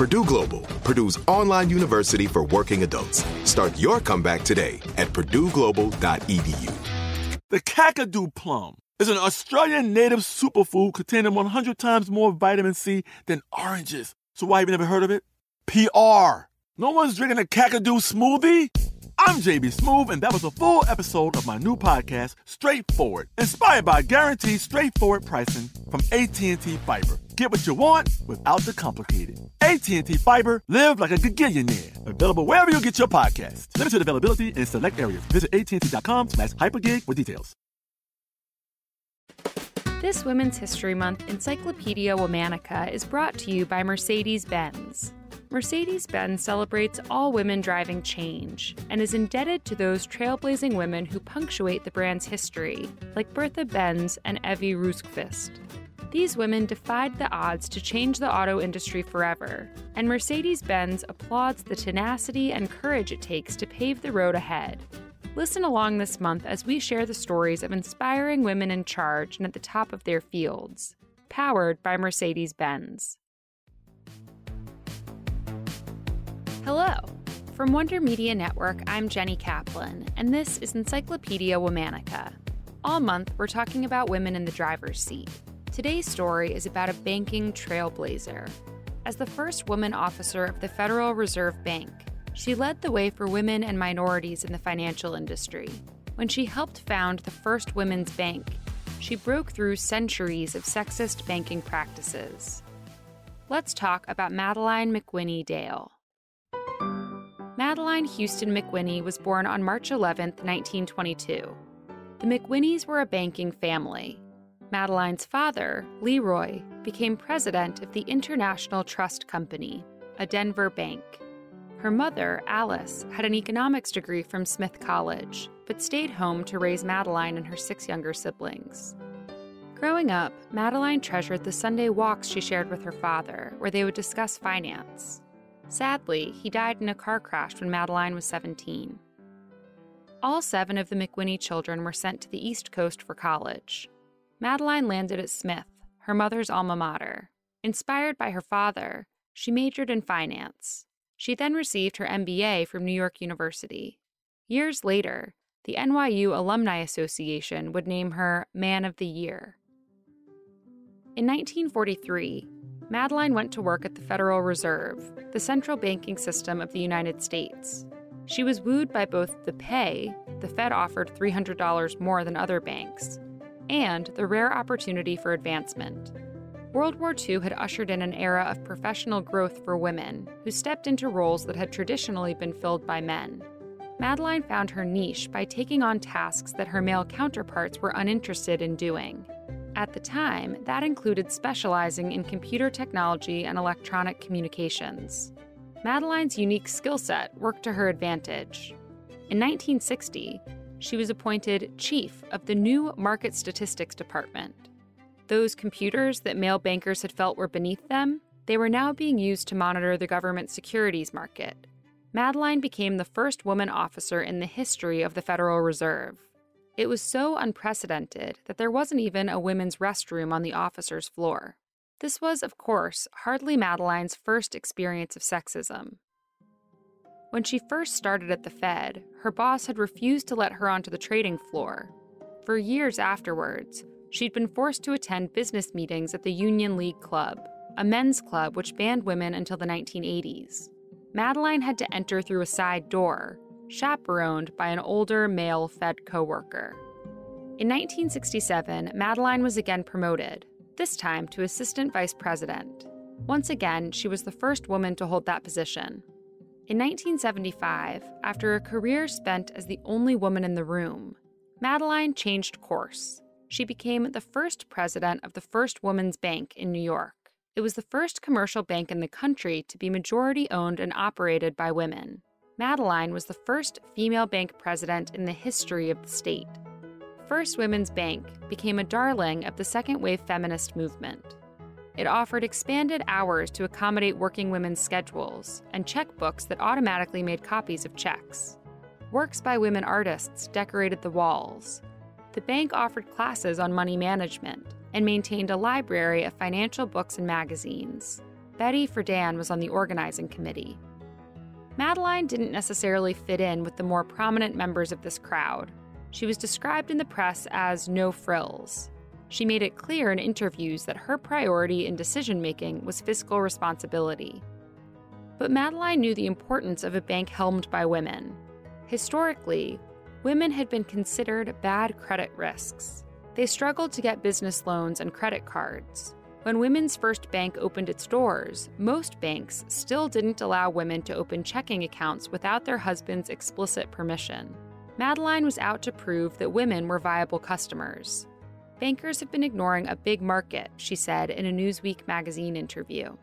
Purdue Global, Purdue's online university for working adults. Start your comeback today at purdueglobal.edu. The Kakadu plum is an Australian native superfood containing 100 times more vitamin C than oranges. So why have you never heard of it? PR. No one's drinking a Kakadu smoothie? I'm JB Smoove, and that was a full episode of my new podcast, Straightforward, inspired by guaranteed straightforward pricing from AT&T Fiber. Get what you want without the complicated. AT&T Fiber, live like a gigillionaire. Available wherever you get your podcast. Limited availability in select areas. Visit AT&T.com slash hypergig for details. This Women's History Month Encyclopedia Womanica is brought to you by Mercedes-Benz. Mercedes Benz celebrates all women driving change and is indebted to those trailblazing women who punctuate the brand's history, like Bertha Benz and Ewy Rosqvist. These women defied the odds to change the auto industry forever, and Mercedes Benz applauds the tenacity and courage it takes to pave the road ahead. Listen along this month as we share the stories of inspiring women in charge and at the top of their fields. Powered by Mercedes Benz. Hello. From Wonder Media Network, I'm Jenny Kaplan, and this is Encyclopedia Womanica. All month, we're talking about women in the driver's seat. Today's story is about a banking trailblazer. As the first woman officer of the Federal Reserve Bank, she led the way for women and minorities in the financial industry. When she helped found the first women's bank, she broke through centuries of sexist banking practices. Let's talk about Madeline McWhinney Dale. Madeline Houston McWhinney was born on March 11, 1922. The McWhinneys were a banking family. Madeline's father, Leroy, became president of the International Trust Company, a Denver bank. Her mother, Alice, had an economics degree from Smith College, but stayed home to raise Madeline and her six younger siblings. Growing up, Madeline treasured the Sunday walks she shared with her father, where they would discuss finance. Sadly, he died in a car crash when Madeline was 17. All seven of the McWhinney children were sent to the East Coast for college. Madeline landed at Smith, her mother's alma mater. Inspired by her father, she majored in finance. She then received her MBA from New York University. Years later, the NYU Alumni Association would name her Man of the Year. In 1943, Madeline went to work at the Federal Reserve, the central banking system of the United States. She was wooed by both the pay, the Fed offered $300 more than other banks, and the rare opportunity for advancement. World War II had ushered in an era of professional growth for women who stepped into roles that had traditionally been filled by men. Madeline found her niche by taking on tasks that her male counterparts were uninterested in doing. At the time, that included specializing in computer technology and electronic communications. Madeline's unique skill set worked to her advantage. In 1960, she was appointed chief of the new Market Statistics Department. Those computers that male bankers had felt were beneath them, they were now being used to monitor the government securities market. Madeline became the first woman officer in the history of the Federal Reserve. It was so unprecedented that there wasn't even a women's restroom on the officers' floor. This was, of course, hardly Madeline's first experience of sexism. When she first started at the Fed, her boss had refused to let her onto the trading floor. For years afterwards, she'd been forced to attend business meetings at the Union League Club, a men's club which banned women until the 1980s. Madeline had to enter through a side door, chaperoned by an older male Fed coworker. In 1967, Madeline was again promoted, this time to assistant vice president. Once again, she was the first woman to hold that position. In 1975, after a career spent as the only woman in the room, Madeline changed course. She became the first president of the First Woman's Bank in New York. It was the first commercial bank in the country to be majority owned and operated by women. Madeline was the first female bank president in the history of the state. First Women's Bank became a darling of the second wave feminist movement. It offered expanded hours to accommodate working women's schedules and checkbooks that automatically made copies of checks. Works by women artists decorated the walls. The bank offered classes on money management and maintained a library of financial books and magazines. Betty Friedan was on the organizing committee. Madeline didn't necessarily fit in with the more prominent members of this crowd. She was described in the press as no frills. She made it clear in interviews that her priority in decision making was fiscal responsibility. But Madeline knew the importance of a bank helmed by women. Historically, women had been considered bad credit risks. They struggled to get business loans and credit cards. When Women's First Bank opened its doors, most banks still didn't allow women to open checking accounts without their husband's explicit permission. Madeline was out to prove that women were viable customers. Bankers have been ignoring a big market, she said in a Newsweek magazine interview.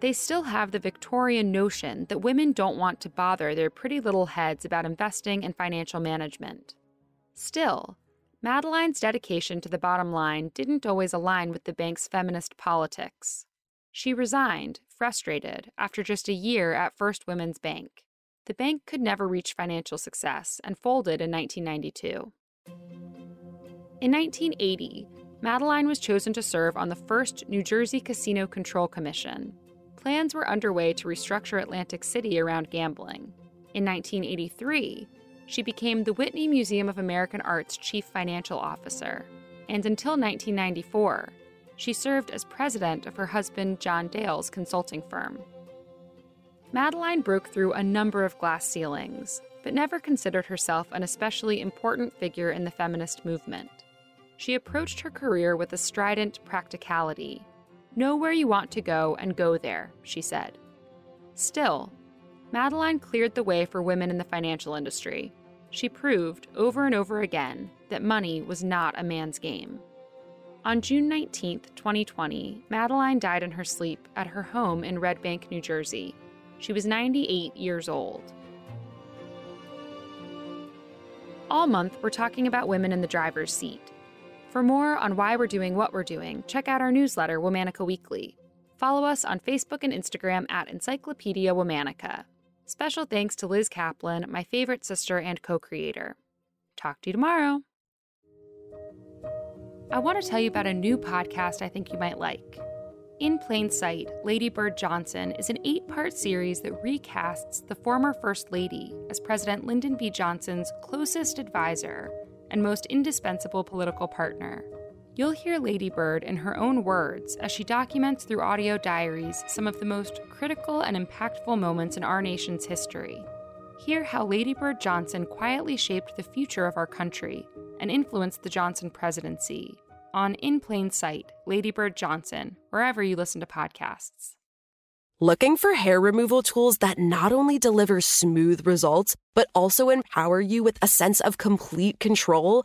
They still have the Victorian notion that women don't want to bother their pretty little heads about investing and financial management. Still, Madeline's dedication to the bottom line didn't always align with the bank's feminist politics. She resigned, frustrated, after just a year at First Women's Bank. The bank could never reach financial success and folded in 1992. In 1980, Madeline was chosen to serve on the first New Jersey Casino Control Commission. Plans were underway to restructure Atlantic City around gambling. In 1983, she became the Whitney Museum of American Art's chief financial officer. And until 1994, she served as president of her husband John Dale's consulting firm. Madeline broke through a number of glass ceilings, but never considered herself an especially important figure in the feminist movement. She approached her career with a strident practicality. Know where you want to go and go there, she said. Still, Madeline cleared the way for women in the financial industry. She proved over and over again that money was not a man's game. On June 19, 2020, Madeline died in her sleep at her home in Red Bank, New Jersey. She was 98 years old. All month, we're talking about women in the driver's seat. For more on why we're doing what we're doing, check out our newsletter, Womanica Weekly. Follow us on Facebook and Instagram at Encyclopedia Womanica. Special thanks to Liz Kaplan, my favorite sister and co creator. Talk to you tomorrow. I want to tell you about a new podcast I think you might like. In Plain Sight, Lady Bird Johnson is an eight part series that recasts the former First Lady as President Lyndon B. Johnson's closest advisor and most indispensable political partner. You'll hear Lady Bird in her own words as she documents through audio diaries some of the most critical and impactful moments in our nation's history. Hear how Lady Bird Johnson quietly shaped the future of our country and influenced the Johnson presidency. On In Plain Sight, Lady Bird Johnson, wherever you listen to podcasts. Looking for hair removal tools that not only deliver smooth results, but also empower you with a sense of complete control?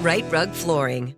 Rite Rug Flooring.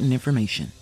important information.